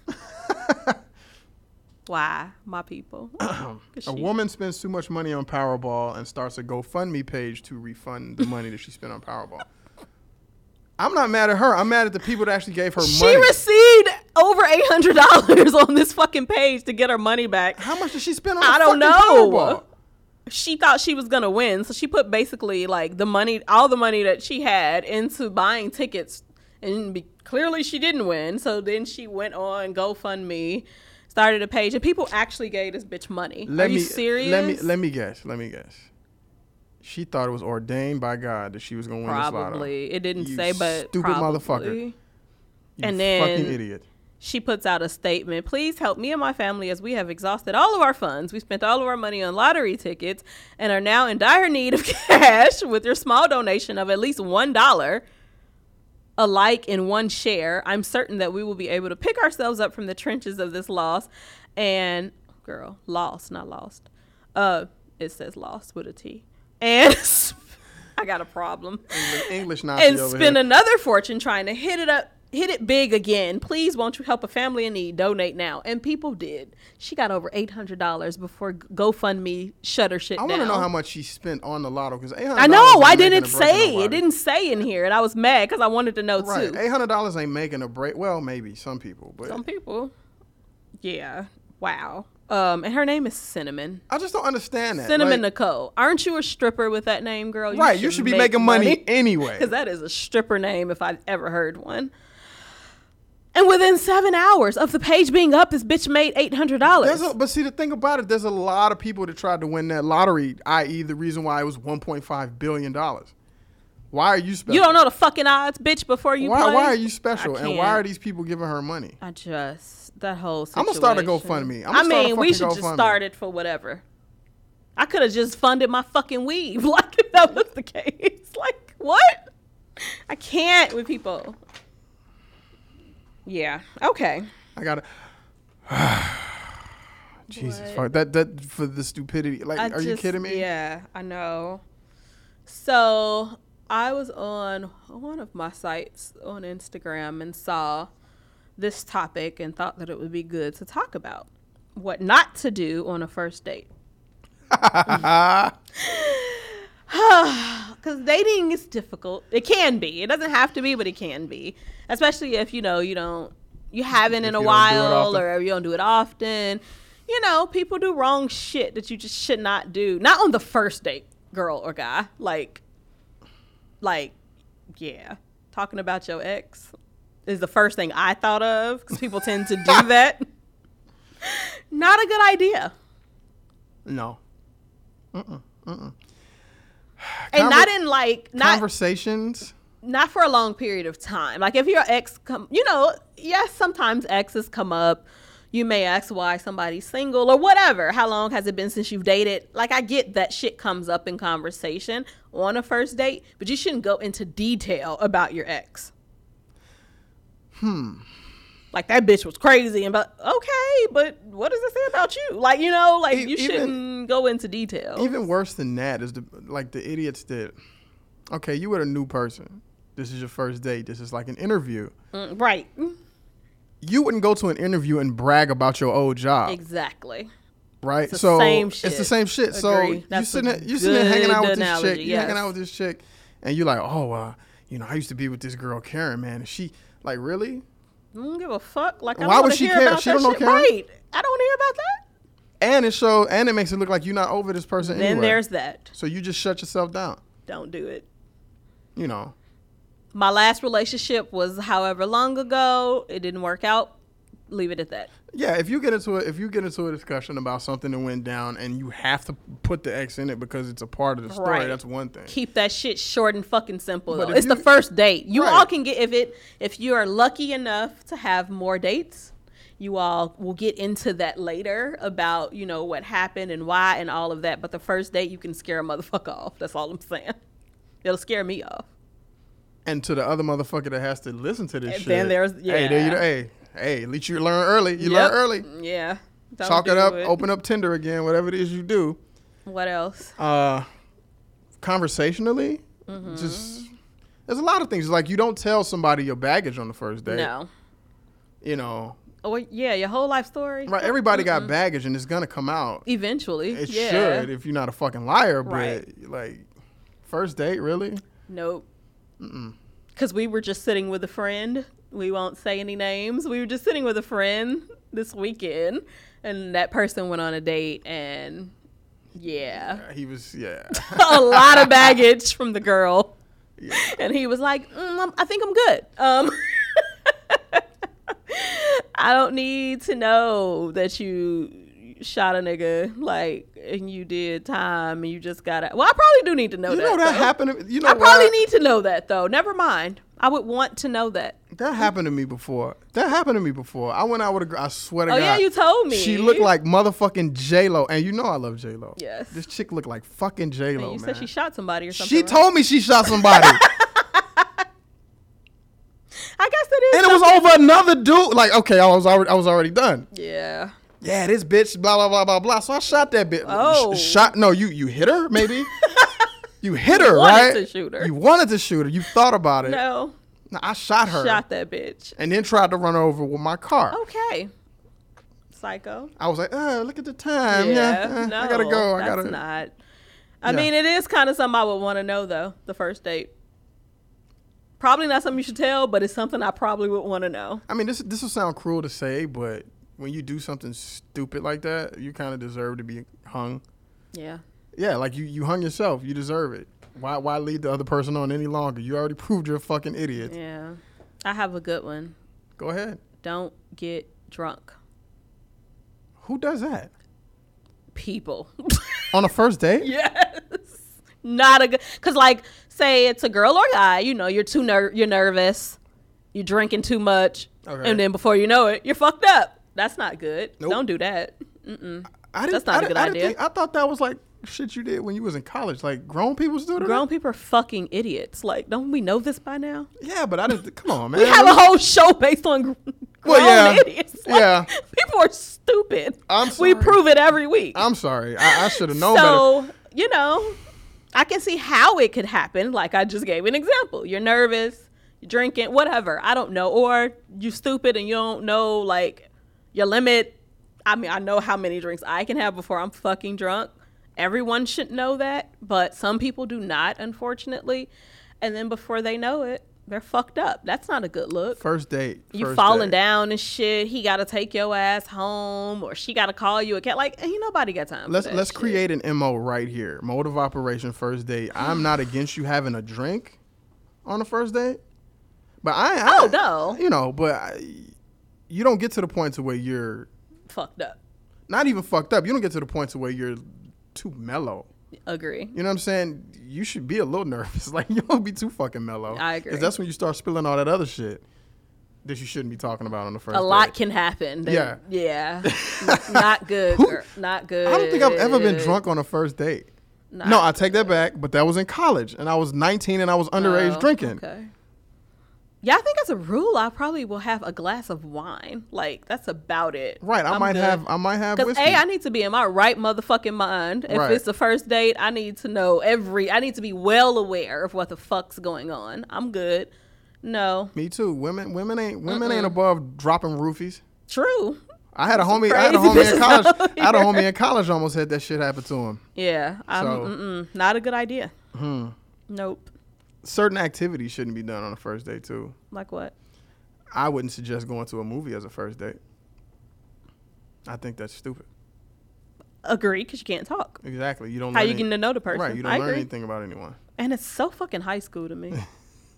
Why, my people? [clears throat] A she- woman spends too much money on Powerball and starts a GoFundMe page to refund the money that she spent on Powerball. [laughs] I'm not mad at her. I'm mad at the people that actually gave her She money. She received over eight hundred dollars [laughs] on this fucking page to get her money back. How much did she spend on? I don't know. Powerball? She thought she was gonna win, so she put basically like the money, all the money that she had into buying tickets, and be, clearly she didn't win. So then she went on GoFundMe, started a page, and people actually gave this bitch money. Let Are me you serious? let me let me guess. Let me guess. She thought it was ordained by God that she was gonna win. Probably it didn't You say, but stupid motherfucker. You And then fucking idiot. She puts out a statement please help me and my family as we have exhausted all of our funds. We spent all of our money on lottery tickets and are now in dire need of [laughs] cash with your small donation of at least one dollar alike in one share. I'm certain that we will be able to pick ourselves up from the trenches of this loss. And girl lost not lost. Uh it says lost with a t. And [laughs] i got a problem. English, English Nazi and spend another fortune trying to hit it up hit it big again. Please won't you help a family in need? Donate now. And people did. She got over $800 before gofundme shut her shit I down. want to know how much she spent on the lotto because eight hundred. i know. why didn't it say? It didn't say in here and i was mad because i wanted to know Right, too. eight hundred dollars ain't making a break. Well, maybe some people, but some people. Yeah. Wow. Um and her name is cinnamon. I just don't understand that. cinnamon Like, nicole. Aren't you a stripper with that name girl? Right, you should be making money anyway. [laughs] because that is a stripper name if I've ever heard one. And within seven hours of the page being up, this bitch made eight hundred dollars. But see, the thing about it, there's a lot of people that tried to win that lottery, i.e., the reason why it was 1.5 billion dollars. Why are you special? You don't know the fucking odds, bitch. Before you why, play. why are you special? And why are these people giving her money? I just that whole. I'ma start a GoFundMe. I'ma I start a mean, we should just start it for whatever. I could have just funded my fucking weave, [laughs] like if that was the case. [laughs] Like what? I can't with people. Yeah. Okay. I gotta. [sighs] Jesus, fuck that that for the stupidity. Like, I are you just- kidding me? Yeah, I know. So I was on one of my sites on Instagram and saw this topic and thought that it would be good to talk about what not to do on a first date. [laughs] [laughs] [sighs] Because dating is difficult. It can be. It doesn't have to be, but it can be. Especially if you know you don't, you haven't If in a you don't do it while, or you don't do it often. You know, people do wrong shit that you just should not do. Not on the first date, girl or guy. Like, like, yeah, talking about your ex is the first thing I thought of because people tend to do [laughs] that. Not a good idea. No. And Conver- not in like not Conversations. not for a long period of time. Like if your ex come, you know, yes, sometimes exes come up. You may ask why somebody's single or whatever. How long has it been since you've dated? Like I get that shit comes up in conversation on a first date, but you shouldn't go into detail about your ex. Hmm. Like that bitch was crazy and but okay, but what does it say about you? Like, you know, like you even- shouldn't go into detail. Even worse than that is the like the idiots that. Okay, you were a new person. This is your first date. This is like an interview. Mm, right. You wouldn't go to an interview and brag about your old job, Exactly. right? the so same it's the same shit. So Agree. you That's sitting there, you sitting there hanging out with this analogy, chick. You hanging out with this chick, and you're like, oh, uh, you know, I used to be with this girl Karen, man. And she like really, I don't give a fuck. Like, I Why don't would she care? She don't know care? Right. I don't hear about that. And it show and it makes it look like you're not over this person Then anyway. there's that. so you just shut yourself down. Don't do it. You know. My last relationship was however long ago. It didn't work out. Leave it at that. Yeah, if you get into a, if you get into a discussion about something that went down and you have to put the X in it because it's a part of the story, Right. that's one thing. Keep that shit short and fucking simple. But Though. if It's the first date. You Right. all can get if it if you are lucky enough to have more dates. You all will get into that later about you know what happened and why and all of that. But the first date, you can scare a motherfucker [laughs] off. That's all I'm saying. It'll scare me off. And to the other motherfucker that has to listen to this And shit, then there's- hey, there you yeah. hey, hey, at least you learn early. You Yep. learn early. Yeah. Don't Chalk it up, open up Tinder again, whatever it is you do. What else? Uh, conversationally, Mm-hmm. just there's a lot of things. Like you don't tell somebody your baggage on the first day. No. You know, Oh yeah, your whole life story. right? Everybody got baggage, and it's gonna come out. Eventually. It yeah. should if you're not a fucking liar. But Right. like, first date, really? Nope. Mm. Because we were just sitting with a friend. We won't say any names. We were just sitting with a friend this weekend, and that person went on a date, and yeah, Uh, He was, yeah. [laughs] a lot of baggage from the girl. And he was like, mm, I'm- I think I'm good. Um, [laughs] I don't need to know that you shot a nigga like and you did time and you just got it. Well, I probably do need to know you that. know that though. happened. You know I probably what? need to know that though. Never mind. I would want to know that. That happened to me before. That happened to me before. I went out with a girl. I swear to Oh God. yeah, you told me. She looked like motherfucking J Lo, and you know I love J Lo. Yes. This chick looked like fucking J Lo. you man. said she shot somebody or something. She right? told me she shot somebody, [laughs] I guess it is. and it was over another dude. Like, okay, I was already, I was already done. Yeah. Yeah, this bitch, blah blah blah blah blah. So I shot that bitch. Oh. Sh- shot? No, you you hit her maybe. [laughs] you hit her, wanted right? to shoot her. You wanted to shoot her. You thought about it. No. No, I shot her, Shot that bitch. and then tried to run her over with my car. Okay. Psycho. I was like, oh, look at the time. Yeah. Yeah, eh, no. I gotta go. I that's gotta. not. I Yeah. mean, it is kind of something I would want to know though. The first date. Probably not something you should tell, but it's something I probably would want to know. I mean, this this will sound cruel to say, but when you do something stupid like that, you kind of deserve to be hung. Yeah. Yeah, like you you hung yourself. You deserve it. Why why lead the other person on any longer? You already proved you're a fucking idiot. Yeah. I have a good one. Go ahead. Don't get drunk. Who does that People. [laughs] on a first date? [laughs] yes. Not a good cuz like say it's a girl or guy, you know, you're too ner- you're nervous. You're drinking too much. Okay. And then before you know it, you're fucked up. That's not good. Nope. Don't do that. I didn't, That's not I a good I didn't idea. think- I thought that was like shit you did when you was in college. Like grown people still do that. Grown people are fucking idiots. Like, don't we know this by now? Yeah, but I didn't. Come on, [laughs] man. We have a whole show based on grown Well, yeah. idiots. Like, Yeah. People are stupid. I'm sorry. We prove it every week. I'm sorry. I, I should have known better. so, you know, I can see how it could happen. Like I just gave an example. You're nervous, you're drinking, whatever. I don't know. Or you stupid and you don't know like your limit. I mean, I know how many drinks I can have before I'm fucking drunk. Everyone should know that, but some people do not, unfortunately. And then before they know it, they're fucked up. That's not a good look. First date. You first falling date. down and shit. He got to take your ass home, or she got to call you a cat. Like, ain't nobody got time. Let's that let's shit. create an mo right here. Mode of operation first date. I'm not against you having a drink on the first date, but I, I Oh, no. you know, but I, you don't get to the point to where you're fucked up. not even fucked up. You don't get to the point to where you're too mellow. Agree. You know what I'm saying? You should be a little [laughs] nervous. Like you don't be too fucking mellow. I agree. Because that's when you start spilling all that other shit that you shouldn't be talking about on the first. A lot can happen. They- Yeah. Yeah. [laughs] Not good. Girl. Not good. I don't think I've ever been drunk on a first date. Not no, I take that back. But that was in college, and I was 19, and I was oh, underage Oh, drinking. Okay. Yeah, I think as a rule, I probably will have a glass of wine. Like that's about it. Right, I I'm might good. have, I might have Because a, I need to be in my right motherfucking mind. If Right. it's the first date, I need to know every. I need to be well aware of what the fuck's going on. I'm good. No, Me too. Women, women ain't, women ain't above dropping roofies. true. I had a homie, I had a homie in college. I had a homie in college almost had that shit happen to him. Yeah, I'm So- not a good idea. Hmm. Nope. Certain activities shouldn't be done on a first date too. Like what? I wouldn't suggest going to a movie as a first date. I think that's stupid. Agree, because you can't talk. Exactly. You don't. How you any- getting to know the person? Right. You don't I learn agree. anything about anyone. And it's so fucking high school to me.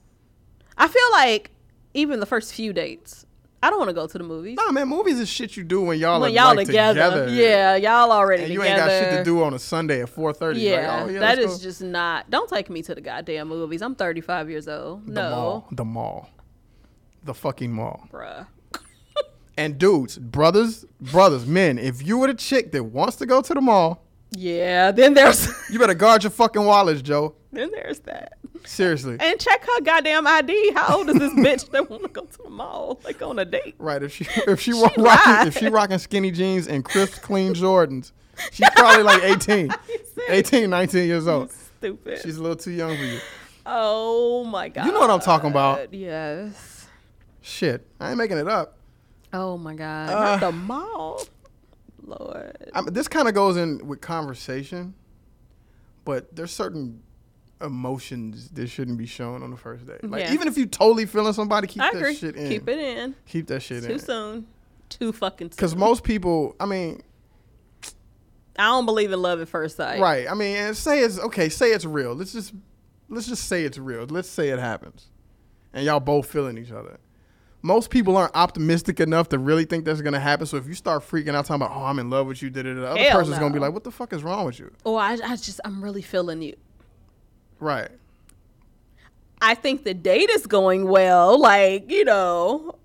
[laughs] I feel like even the first few dates, I don't want to go to the movies. Nah, man. Movies is shit you do when y'all when are y'all like, together. Yeah, y'all already And you together. ain't got shit to do on a Sunday at four thirty. Yeah, like, oh, yeah that go. just not. Don't take me to the goddamn movies. I'm 35 years old. the no, mall. The mall. The fucking mall. bruh. And dudes, brothers, brothers, men, if you were the chick that wants to go to the mall, Yeah, then there's [laughs] you better guard your fucking wallets, Joe. then there's that. Seriously. And check her goddamn ID. How old is this [laughs] bitch that want to go to the mall like on a date? Right. If she [laughs] if she, wa- She rocking if she rocking skinny jeans and crisp clean Jordans, she's probably like 18, 18, 19 years old. Stupid. She's a little too young for you. oh my god. You know what I'm talking about. Yes. Shit, I ain't making it up. Oh my god. Uh, Not the mall. Lord. I mean, this kind of goes in with conversation, but there's certain emotions that shouldn't be shown on the first date. Like Yeah. even if you totally feeling somebody, keep I that agree. shit in. Keep it in. Keep that shit Too in. Too soon. Too fucking soon. Because most people, I mean, I don't believe in love at first sight. right? I mean, and say it's okay. Say it's real. Let's just let's just say it's real. Let's say it happens, and y'all both feeling each other. Most people aren't optimistic enough to really think that's gonna happen. So if you start freaking out talking about, "Oh, I'm in love with you," da da da, the other Hell person's gonna be like, "What the fuck is wrong with you?" Or I, I just I'm really feeling you. Right. I think the date is going well. Like, you know,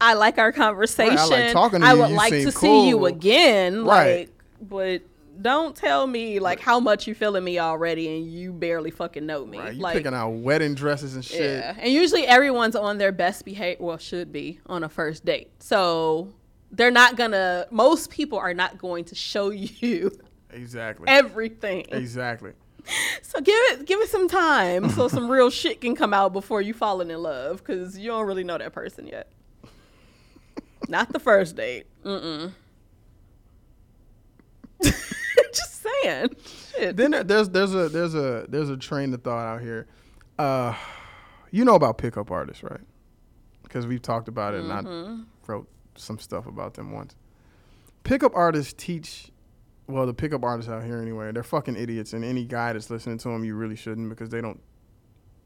I like our conversation. I like talking to I you. would You like seem to see you again. Right. Like, but don't tell me like how much you feeling me already and you barely fucking know me. Right. You like, picking out wedding dresses and shit. yeah. And usually everyone's on their best behavior. Well, should be on a first date. So they're not gonna. Most people are not going to show [laughs] you Exactly. everything. exactly. [laughs] So give it give it some time so some real [laughs] shit can come out before you falling in love because you don't really know that person yet. Not the first date. Mm-mm. [laughs] Just saying. Shit. Then there- there's there's a there's a there's a train of thought out here. Uh, you know about pickup artists, right? Because we've talked about it, and I wrote some stuff about them once. Pickup artists teach, well, the pickup artists out here anyway, they're fucking idiots, and any guy that's listening to them, you really shouldn't because they don't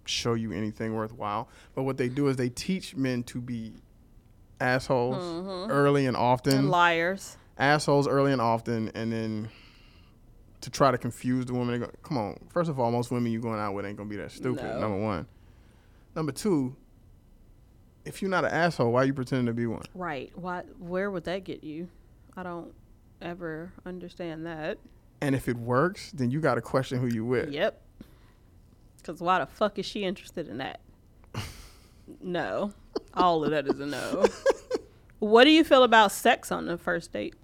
show you anything worthwhile. But what they do is they teach men to be assholes early and often and liars. assholes early and often, and then to try to confuse the woman. go- Come on, first of all, most women you going out with ain't gonna be that stupid. No. Number one. Number two, if you're not an asshole, why you pretending to be one? Right. Why where would that get you? I don't ever understand that. And if it works, then you got to question who you with. Yep. Cause why the fuck is she interested in that? [laughs] No. All of that is a no. what do you feel about sex on the first date?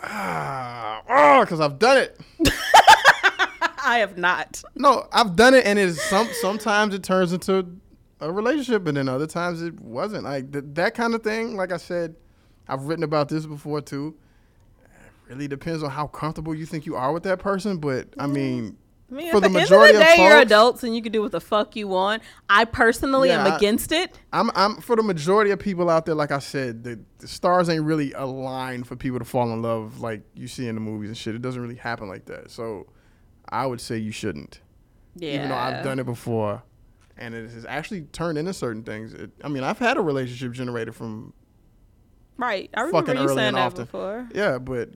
Ah, oh, because I've done it. [laughs] I have not. No, I've done it, and it's some. Sometimes it turns into a relationship, and then other times it wasn't. Like th- that kind of thing. Like I said, I've written about this before too. It really depends on how comfortable you think you are with that person, but I mean, I mean, For the the, majority end of of the day, you're adults and you can do what the fuck you want. I personally am I- against it. I'm I'm for the majority of people out there. Like I said, the, the stars ain't really aligned for people to fall in love like you see in the movies and shit. It doesn't really happen like that. So, I would say you shouldn't. Yeah. even though I've done it before, and it has actually turned into certain things. It, I mean, I've had a relationship generated from Right. I remember you saying that often. before. yeah, but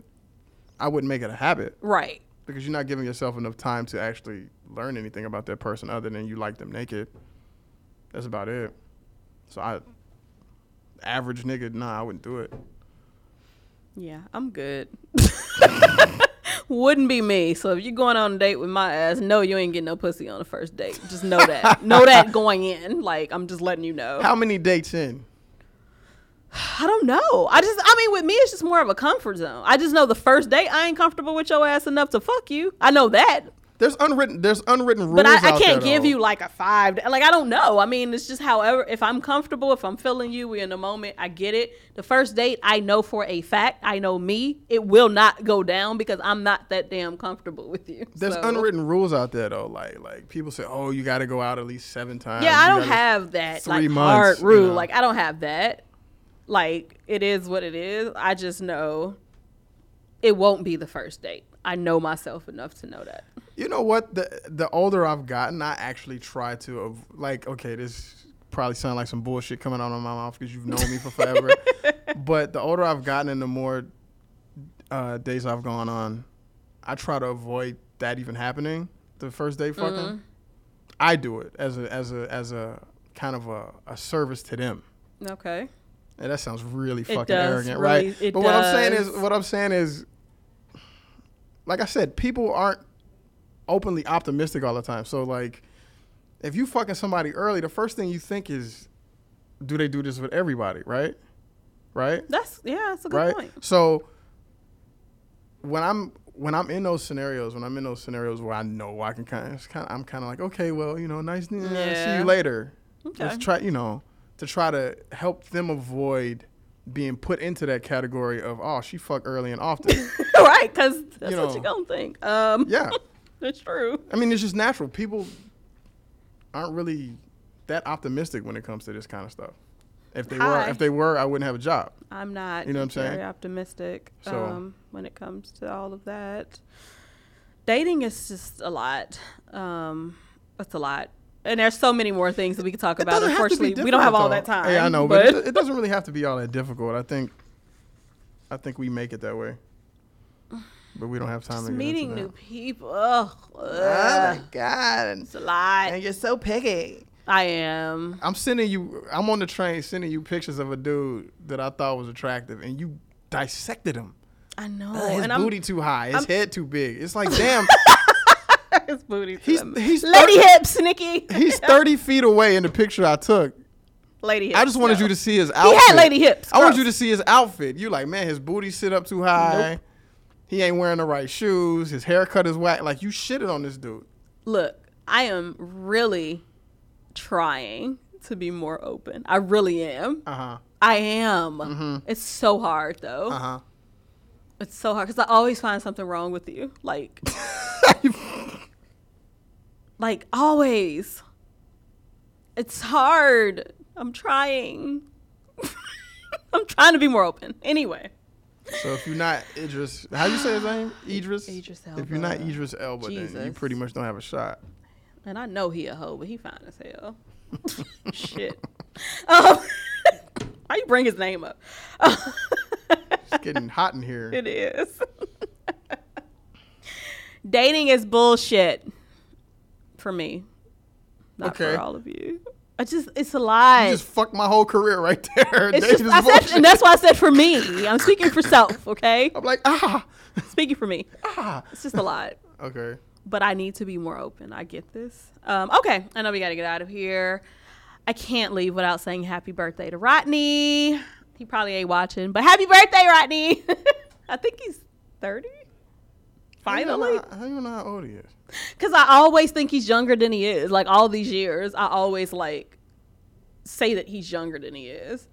I wouldn't make it a habit Right. Because you're not giving yourself enough time to actually learn anything about that person other than you like them naked. That's about it. So I, average nigga, nah, I wouldn't do it. Yeah, I'm good. [laughs] Wouldn't be me. So if you're going on a date with my ass, no, you ain't getting no pussy on the first date. Just know that. know that [laughs] going in. Like I'm just letting you know. How many dates in? I don't know. I just, I mean, with me, it's just more of a comfort zone. I just know the first date, I ain't comfortable with your ass enough to fuck you. I know that. There's unwritten there's unwritten rules. But I, I can't give though. you like a five. Like I don't know. I mean, it's just however. If I'm comfortable, if I'm feeling you, we in the moment. I get it. The first date, I know for a fact. I know me. It will not go down because I'm not that damn comfortable with you. There's So- unwritten rules out there though. Like like people say, oh, you got to go out at least seven times. Yeah, I don't have that three like months, hard you rule. know. Like I don't have that. Like it is what it is. I just know it won't be the first date. I know myself enough to know that. You know what? The the older I've gotten, I actually try to like. Okay, this probably sound like some bullshit coming out of my mouth because you've known me for forever. [laughs] but the older I've gotten and the more uh, days I've gone on, I try to avoid that even happening. The first date fucking. Mm-hmm. I do it as a as a as a kind of a, a service to them. Okay. And that sounds really fucking does, arrogant, really- right? but what I'm saying is, what I'm saying is, like I said, people aren't openly optimistic all the time. So like, if you fucking somebody early, the first thing you think is, do they do this with everybody, right? Right? That's yeah, that's a good right? point. So when I'm when I'm in those scenarios, when I'm in those scenarios where I know I can kind of, I'm kind of like, okay, well, you know, nice, yeah. see you later. Okay. Let's try, you know, to try to help them avoid being put into that category of, oh, she fuck early and often. [laughs] right, because that's You what you're gonna think. Um, yeah, [laughs] that's true. I mean, it's just natural. People aren't really that optimistic when it comes to this kind of stuff. If they were, if they were, I wouldn't have a job. I'm not. You know what I'm saying very optimistic So- um, when it comes to all of that. Dating is just a lot. Um, it's a lot, and there's so many more things that we could talk about. doesn't have to be Unfortunately, we don't have all that time. though. Yeah, I know, but, it, it doesn't really have to be all that difficult. I think, I think we make it that way, but we don't have time just to meeting new people. Ugh, Oh my god! it's a lot. And you're so picky. I am. I'm sending you. I'm on the train sending you pictures of a dude that I thought was attractive, and you dissected him. I know. Uh, his and I'm booty too high, his I'm- head too big. It's like, damn, [laughs] his booty. he's he's lady thir- hips, Nikki. he's [laughs] 30 feet away in the picture I took. lady hips. I just wanted no. you to see his outfit. He had lady hips. I want you to see his outfit. You like, man, his booty sit up too high. Nope. He ain't wearing the right shoes. His haircut is whack. Like you shitted on this dude. look, I am really trying to be more open. I really am. Uh huh. I am. It's so hard though. Uh huh. It's so hard because I always find something wrong with you. Like, [laughs] like always. It's hard. I'm trying. [laughs] I'm trying to be more open. Anyway, so if you're not Idris, how do you say his name? [gasps] Idris. Idris If you're not Idris Elba, then you pretty much don't have a shot. and I know he a hoe, but he fine as hell. [laughs] Shit. [laughs] Um, why you bring his name up? It's getting hot in here. It is. Dating is bullshit for me. Not Okay. for all of you. I just it's a lie. You just fucked my whole career right there. It's [laughs] just, I said, and that's why I said for me. I'm speaking for self, [laughs] okay? I'm like, ah, [laughs] Speaking for me. ah. It's just a lot. Okay. But I need to be more open. I get this. Um, okay, I know we got to get out of here. I can't leave without saying happy birthday to Rodney. He probably ain't watching, but happy birthday, Rodney. I think he's 30. How you know Finally. how- How you know how old he is? Because I always think he's younger than he is. Like all these years, I always like say that he's younger than he is.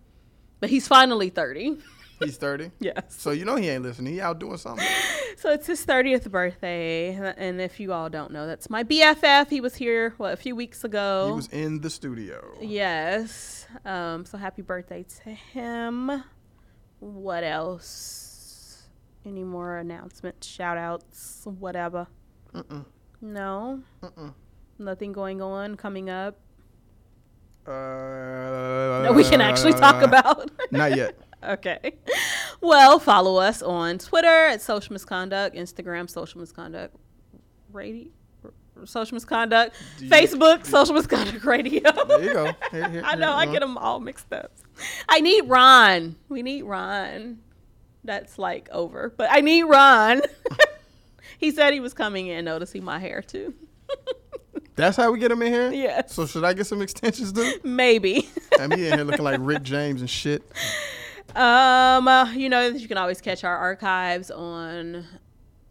But he's finally 30. [laughs] He's 30. yes. So you know he ain't listening. He out doing something. [laughs] So it's his 30th birthday. And if you all don't know, that's my BFF. He was here, what, a few weeks ago. He was in the studio. Yes. Um, so happy birthday to him. What else? Any more announcements, shout outs, whatever? Mm-mm. No? Mm-mm. Nothing going on coming up Uh, that we can actually talk about? [laughs] Not yet. okay. Well, follow us on Twitter at Social Misconduct, Instagram, Social Misconduct Radio. Social Misconduct, you- Facebook, Social Misconduct Radio. There you go. Here, here, [laughs] I know, I get them all mixed up. I need Ron. We need Ron. That's like over, but I need Ron. [laughs] he said he was coming in though to see my hair too. [laughs] That's how we get him in here. Yeah. So should I get some extensions, dude? Maybe. [laughs] And me in here looking like Rick James and shit. um, uh, you know, you can always catch our archives on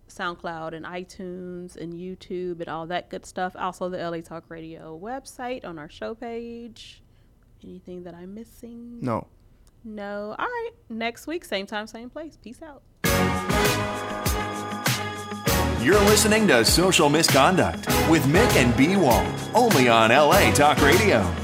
SoundCloud and iTunes and YouTube and all that good stuff. Also, the LA Talk Radio website on our show page. Anything that I'm missing? No. No. All right. Next week, same time, same place. Peace out. You're listening to Social Misconduct with Mick and B Walt, only on LA Talk Radio.